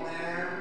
Amen.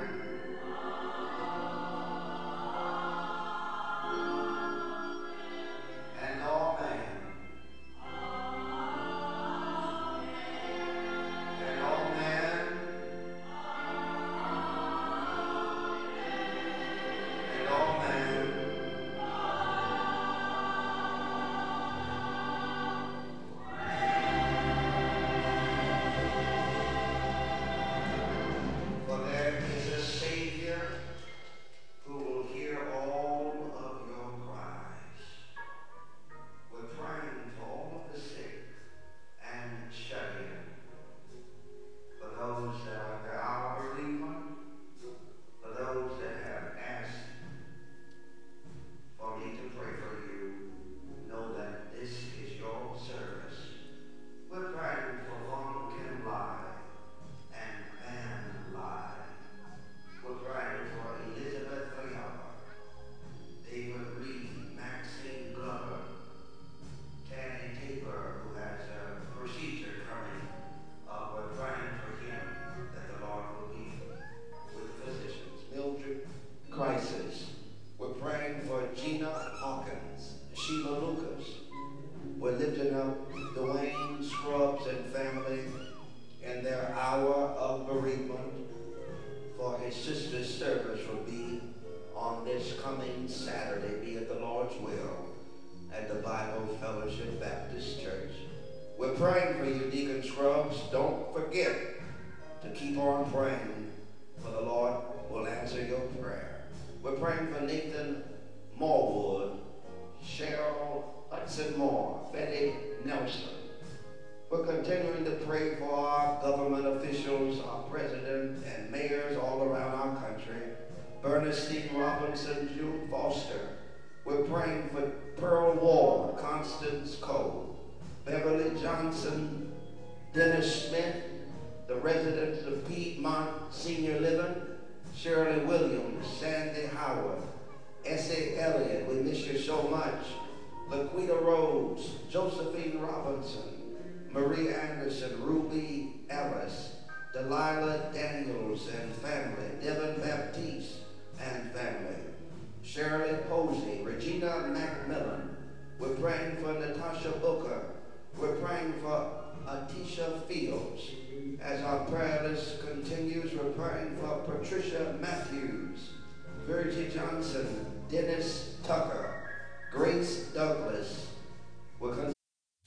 And family, Devin Baptiste and family, Shirley Posey, Regina Macmillan. We're praying for Natasha Booker. We're praying for Atisha Fields. As our prayer list continues, we're praying for Patricia Matthews, Virgie Johnson, Dennis Tucker, Grace Douglas. We're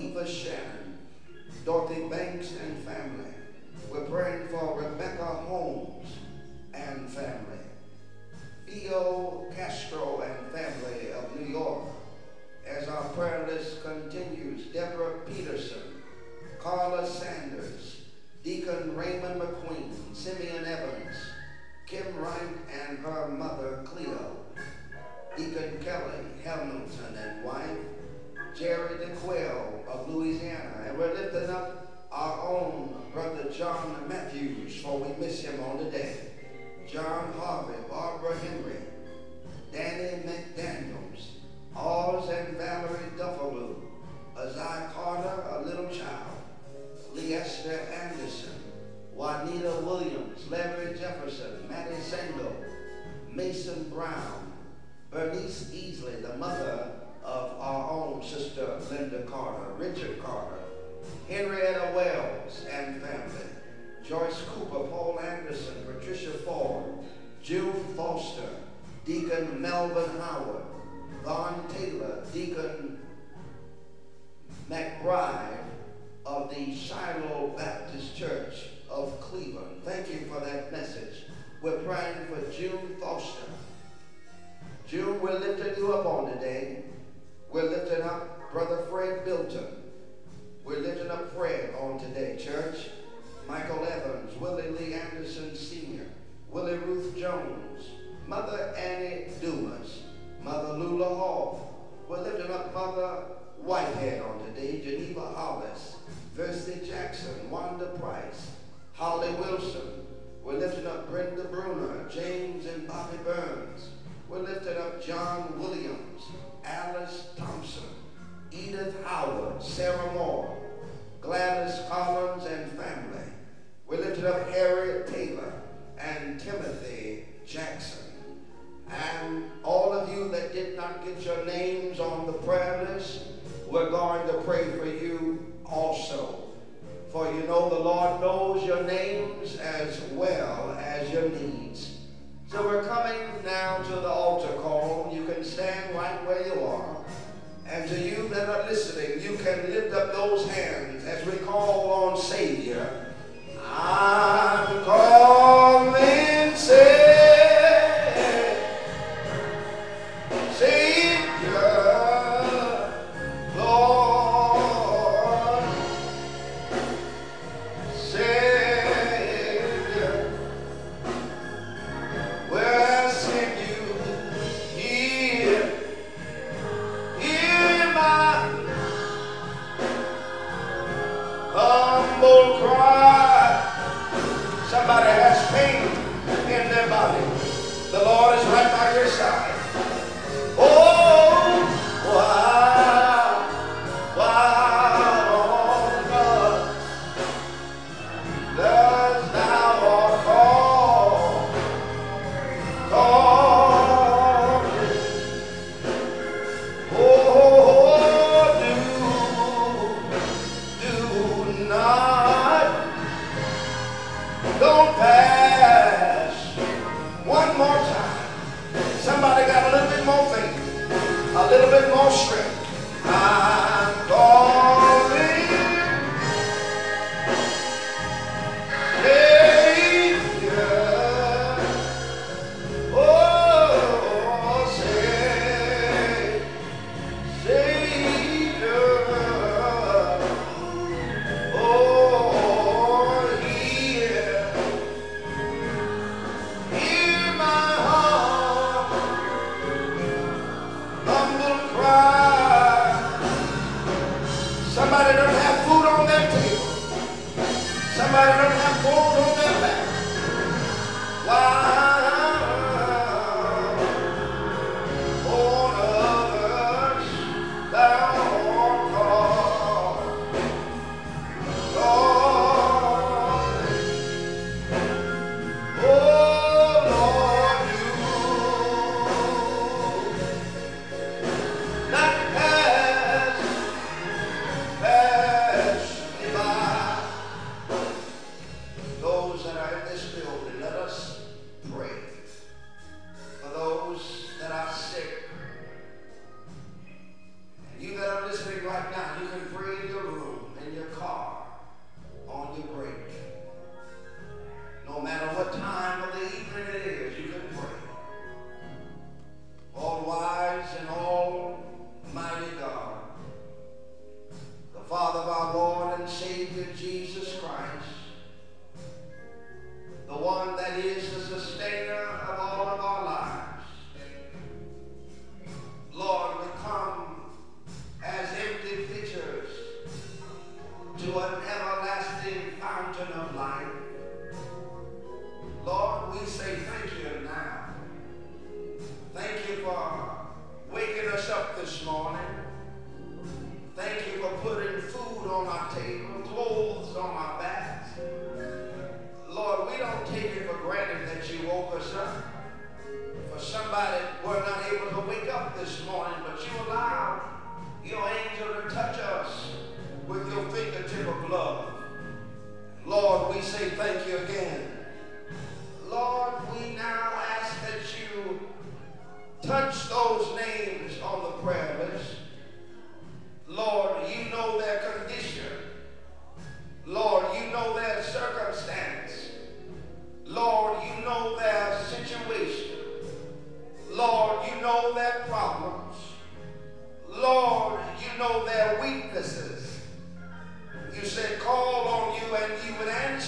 Eva Shannon, Dorothy Banks and family. We're praying for Rebecca Holmes and family. Theo Castro and family of New York. As our prayer list continues, Deborah Peterson, Carla Sanders, Deacon Raymond McQueen, Simeon Evans, Kim Wright and her mother Cleo, Deacon Kelly Hamilton and wife, Jerry DeQuell of Louisiana, and we're lifting up our own brother John Matthews, for we miss him on the day. John Harvey, Barbara Henry, Danny McDaniels, Oz and Valerie Duffaloo, Azai Carter, a little child, Leester Anderson, Juanita Williams, Larry Jefferson, Mattie Zengel, Mason Brown, Bernice Easley, the mother of our own sister Linda Carter, Richard Carter, Henrietta Wells and family, Joyce Cooper, Paul Anderson, Patricia Ford, June Foster, Deacon Melvin Howard, Don Taylor, Deacon McBride of the Shiloh Baptist Church of Cleveland. Thank you for that message. We're praying for June Foster. June, we're lifting you up on today. We're lifting up Brother Fred Bilton. We're lifting up Fred on today, church. Michael Evans, Willie Lee Anderson Sr., Willie Ruth Jones, Mother Annie Dumas, Mother Lula Hall. We're lifting up Mother Whitehead on today, Geneva Hollis, Thursday Jackson, Wanda Price, Holly Wilson. We're lifting up Brenda Bruner, James and Bobby Burns. We're lifting up John Williams, Alice Thompson, Edith Howard, Sarah Moore, Gladys Collins and family. We lifted up Harriet Taylor and Timothy Jackson. And all of you that did not get your names on the prayer list, we're going to pray for you also. For you know the Lord knows your names as well as your needs. So we're coming now to the altar call. You can stand right where you are. And to you that are listening, you can lift up those hands as we call on Savior. I'm calling Savior. Lord is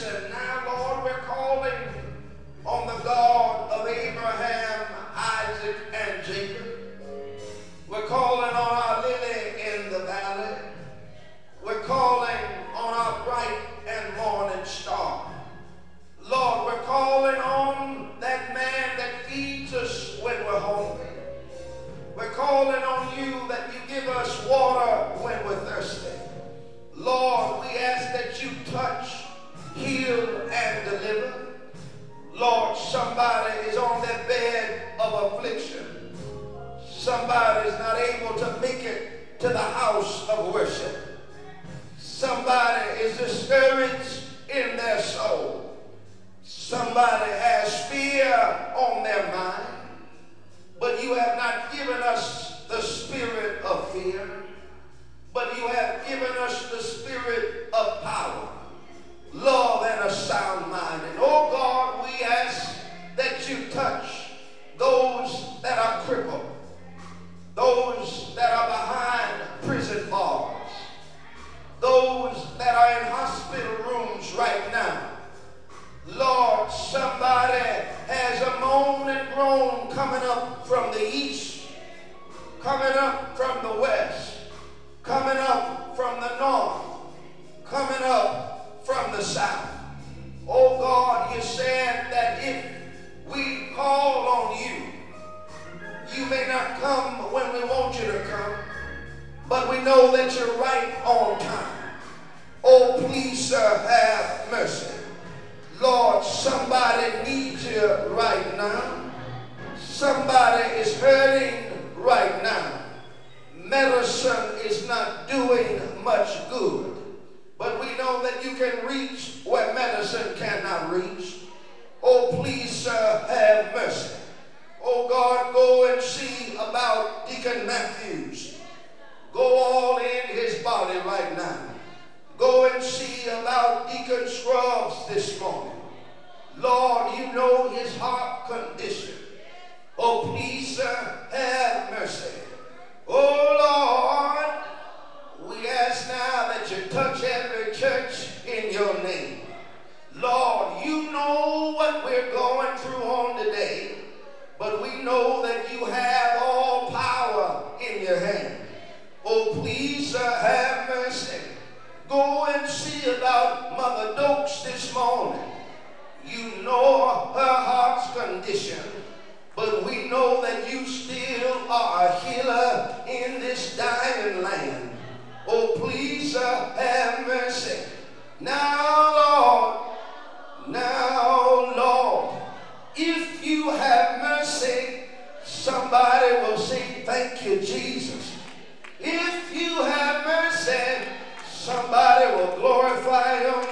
you have mercy, somebody will say, Thank you, Jesus. If you have mercy, somebody will glorify your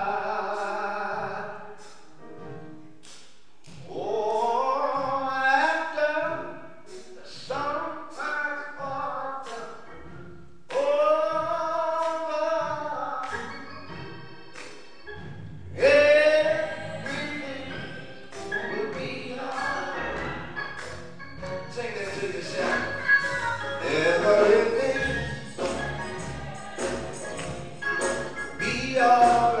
be alright.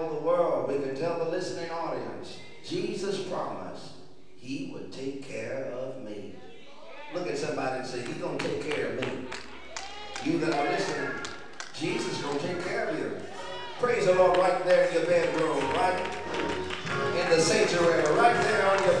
Tell the world, we can tell the listening audience, Jesus promised he would take care of me. Look at somebody and say, he's going to take care of me. You that are listening, Jesus is going to take care of you. Praise the Lord right there in your bedroom, right in the sanctuary, right there on your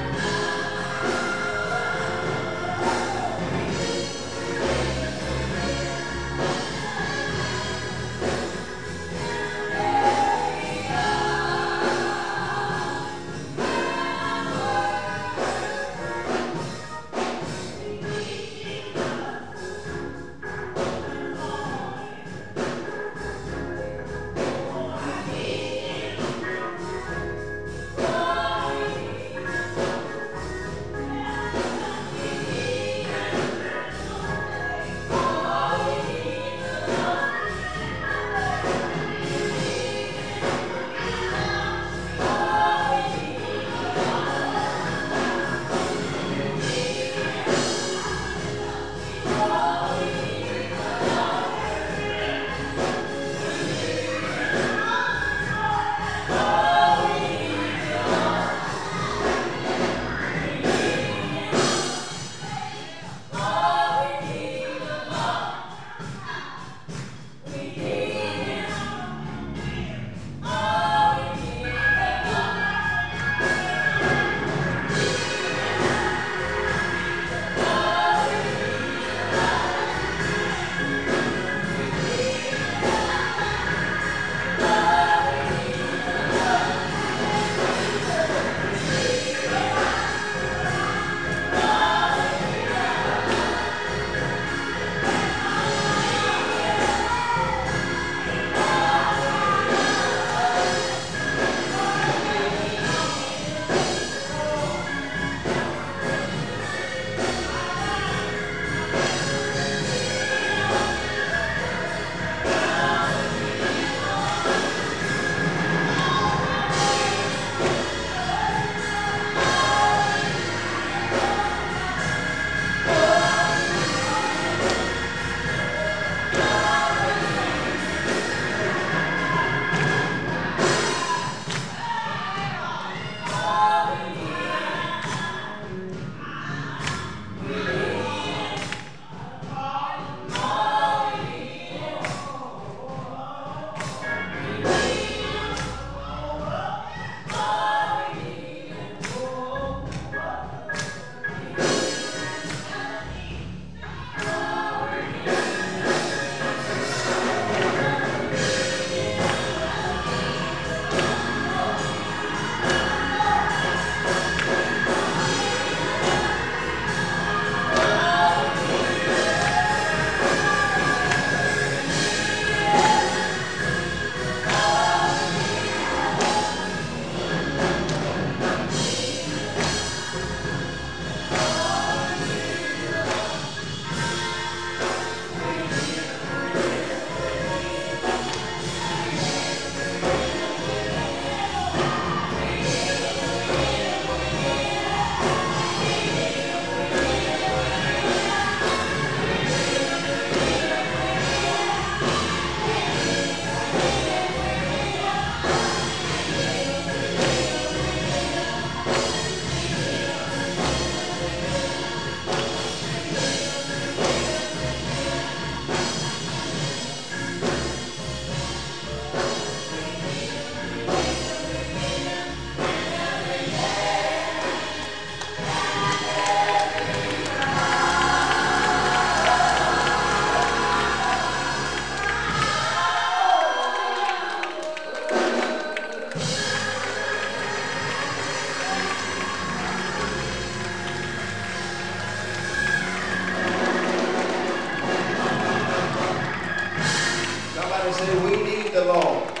we need the Lord.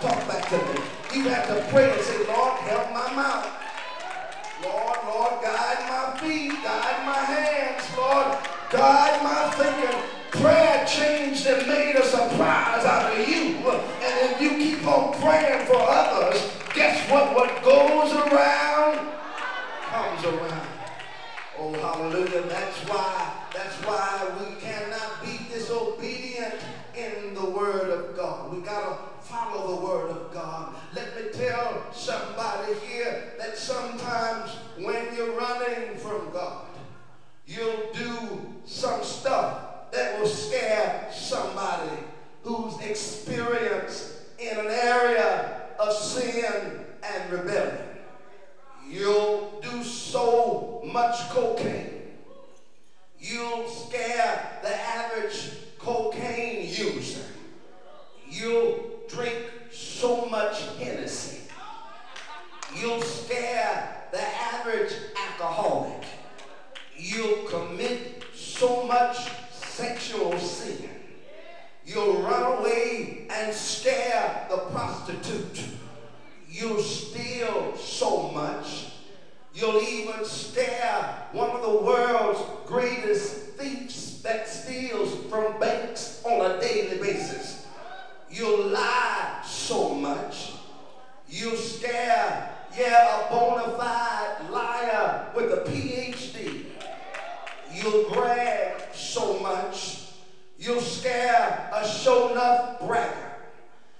Talk back to me. You have to pray and say, Lord, help my mouth. Lord, Lord, guide my feet, guide my hands, Lord, guide my thinking. Prayer changed and made a surprise out of you. And if you keep on praying for others, guess what? What goes around comes around. Oh, hallelujah. That's why, that's why we cannot be disobedient in the word of God. We gotta follow the word of God. Let me tell somebody here that sometimes when you're running from God, you'll do some stuff that will scare somebody who's experienced in an area of sin and rebellion. You'll do so much cocaine. You'll scare the average cocaine user. You'll drink so much Hennessy. You'll scare the average alcoholic. You'll commit so much sexual sin. You'll run away and scare the prostitute. You'll steal so much. You'll even scare one of the world's greatest thieves that steals from banks on a daily basis. You'll lie so much. You'll scare, yeah, a bona fide liar with a PhD. You'll brag so much. You'll scare a show enough bragger.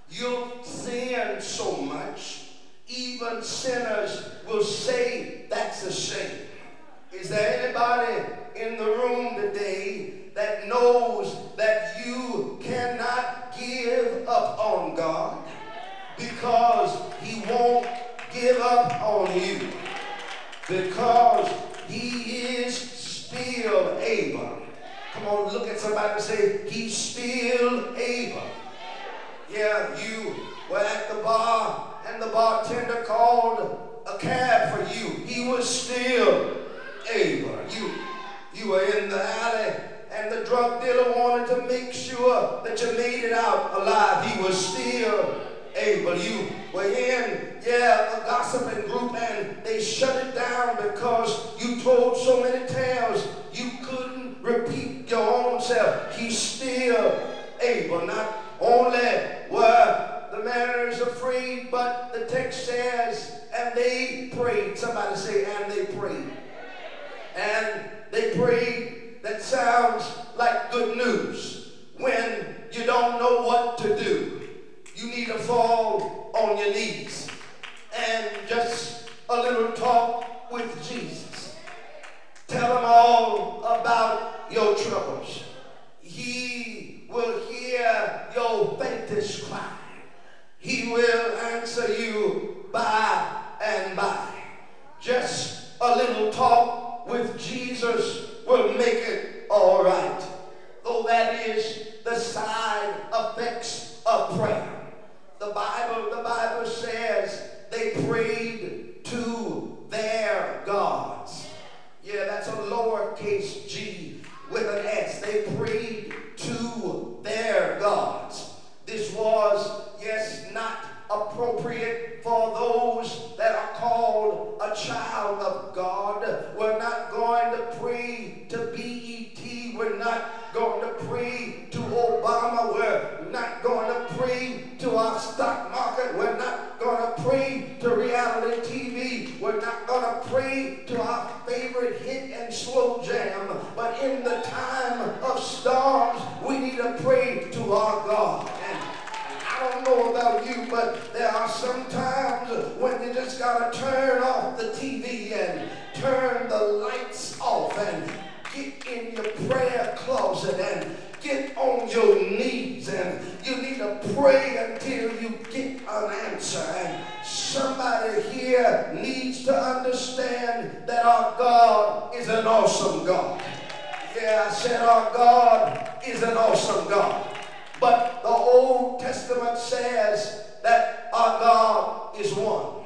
You'll sin so much. Even sinners will say that's a shame. Is there anybody in the room today that knows that you cannot give up on God because he won't give up on you? Because he is still able. Come on, look at somebody and say, he's still able. Yeah, you were at the bar and the bartender called a cab for you. He was still able. You, you were in the alley and the drug dealer wanted to make sure that you made it out alive. He was still able. You were in, yeah, a gossiping group and they shut it down because you told so many tales you couldn't repeat your own self. He's still able. Not only were the mariners afraid, but the text says, and they prayed. Somebody say, and they prayed. And they prayed. That sounds like good news. When you don't know what to do, you need to fall on your knees and just a little talk with Jesus. Tell him all about your troubles. He will hear your faintest cry. He will answer you by and by. Just a little talk with Jesus will make it all right. Though that is the side effects of prayer. The Bible, the Bible says they prayed to their gods. Yeah, that's a lowercase g with an S. They prayed to their gods. This was, yes, not appropriate for those that are called a child of God. We're not going to pray to BET. We're not going to pray to Obama. We're not going to pray to our stock market. We're not going to pray to reality TV. We're not going to pray to our favorite hit and slow jam. But in the time of storms, we need to pray to our God. And I don't know about you, but there are some times when you just got to turn off the TV and turn the lights off and get in your prayer closet and get on your knees and you need to pray until you get an answer. And somebody here needs to understand that our God is an awesome God. Yeah, I said our God is an awesome God. But the Old Testament says that our God is one.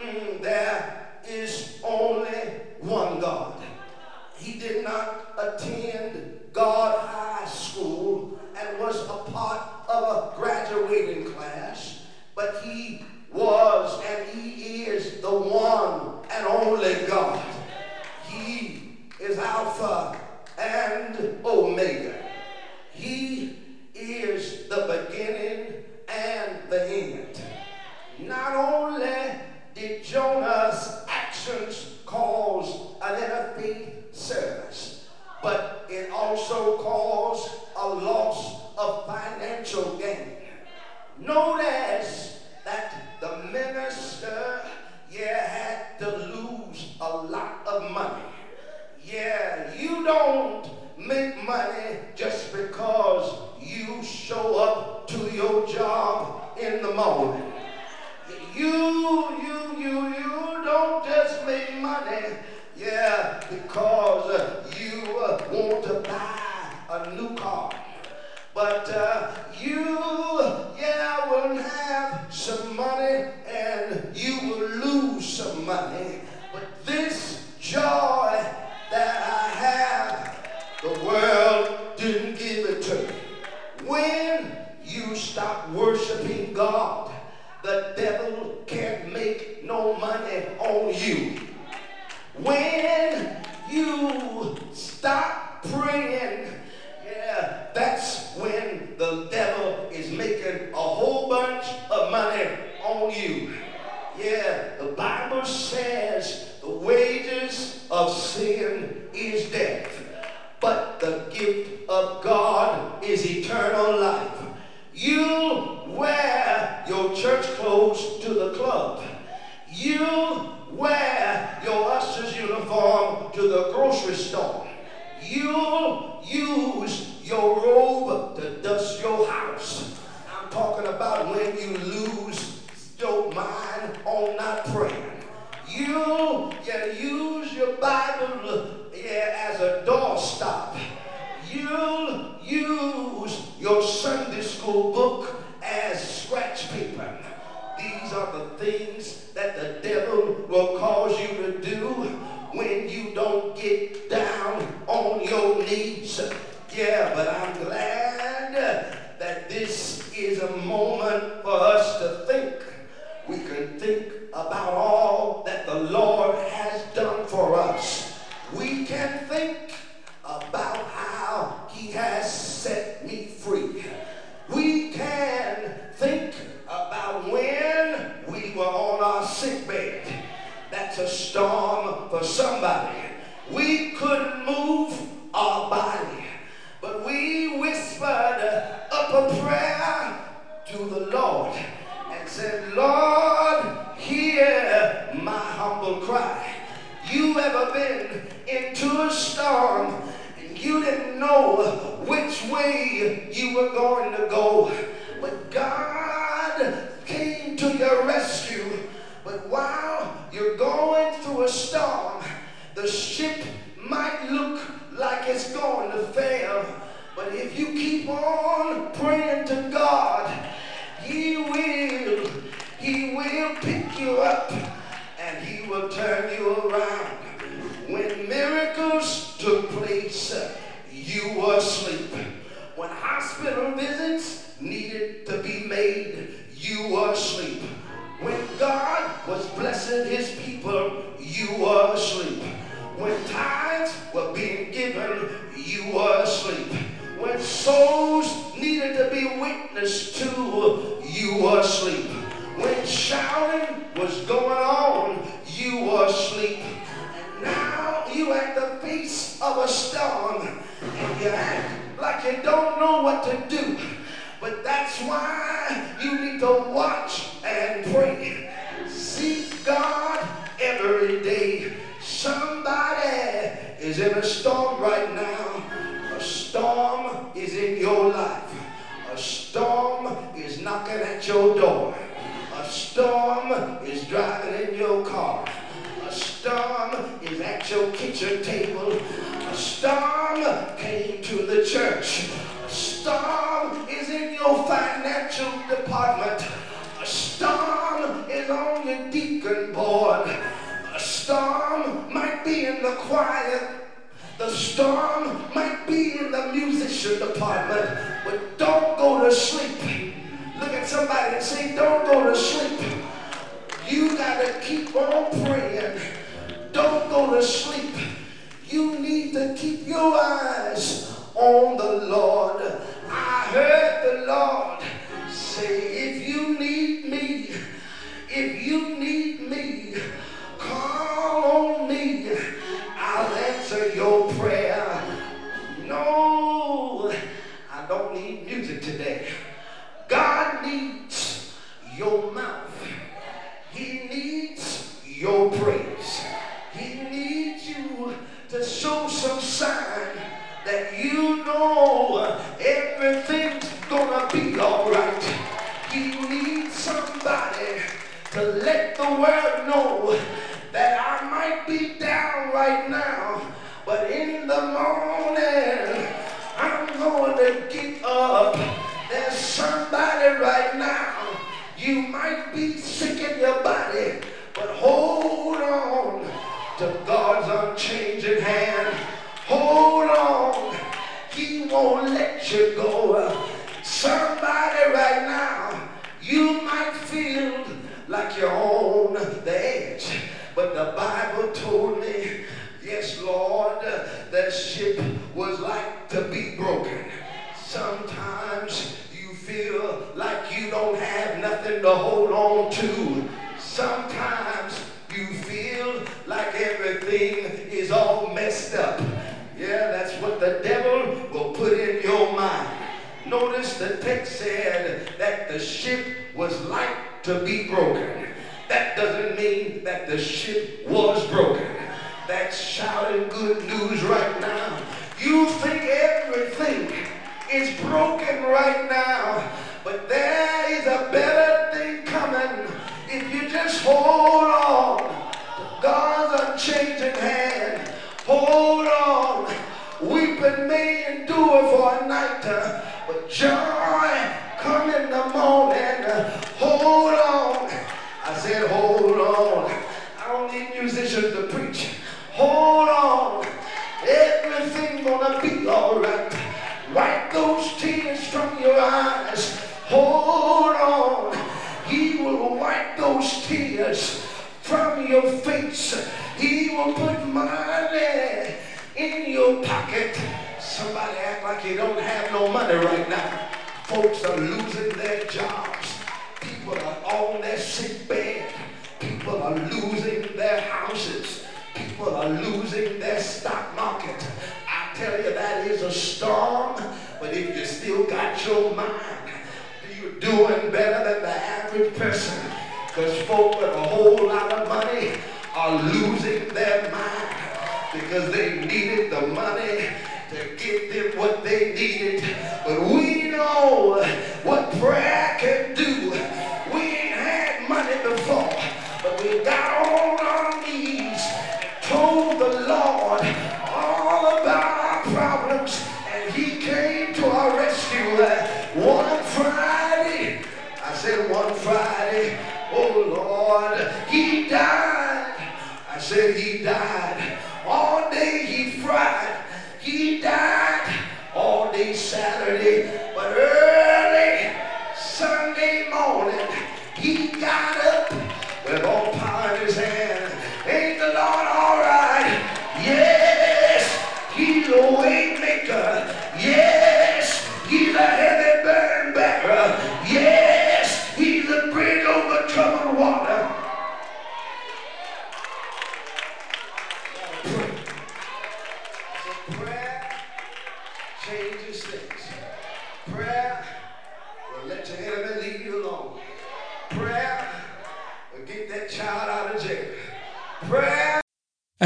Mm, there is only one God. He did not attend God High School and was a part of a graduating class, but he was and he is the one and only God. He is Alpha and Omega. He is the beginning and the end. Not only did Jonah's actions cause an interfaith service, but it also caused a loss of financial gain. Notice that the minister, yeah, had to lose a lot of money. Yeah, you don't make money just because you show up to your job in the morning. You, you, you, you don't just make money, yeah, because you uh, want to buy a new car. But uh, you, yeah, will have some money and you will lose some money. But this joy that I But that's why you need to watch and pray. Seek God every day. Somebody is in a storm right now. A storm is in your life. A storm is knocking at your door. A storm is driving in your car. A storm is at your kitchen table. A storm came to the church. Storm is in your financial department. A storm is on your deacon board. A storm might be in the choir. The storm might be in the musician department. But don't go to sleep. Look at somebody and say, don't go to sleep. You got to keep on praying. Don't go to sleep. You need to keep your eyes on the Lord. I heard the Lord say, if you need me, if you need me, call on me. I'll answer your prayer. No, I don't need music today. God needs your mouth. He needs your praise. He needs you to show some sign you know everything's gonna be alright. He needs somebody to let the world know that I might be down right now, but in the morning I'm to get up. There's somebody right now. You might be sick in your body, but hold won't let you go. Somebody right now, you might feel like you're on the edge, but the Bible told me, yes, Lord, the ship was like to be broken. Sometimes you feel like you don't have nothing to hold on to. Sometimes you feel like everything is all messed up. Yeah, that's what the devil will put in your mind. Notice the text said that the ship was like to be broken. That doesn't mean that the ship was broken. That's shouting good news right now. You think everything is broken right now, but there is a better thing coming if you just hold on to God's unchanging hand. Hold on. Weeping may endure for a night, but joy come in the morning. Hold on.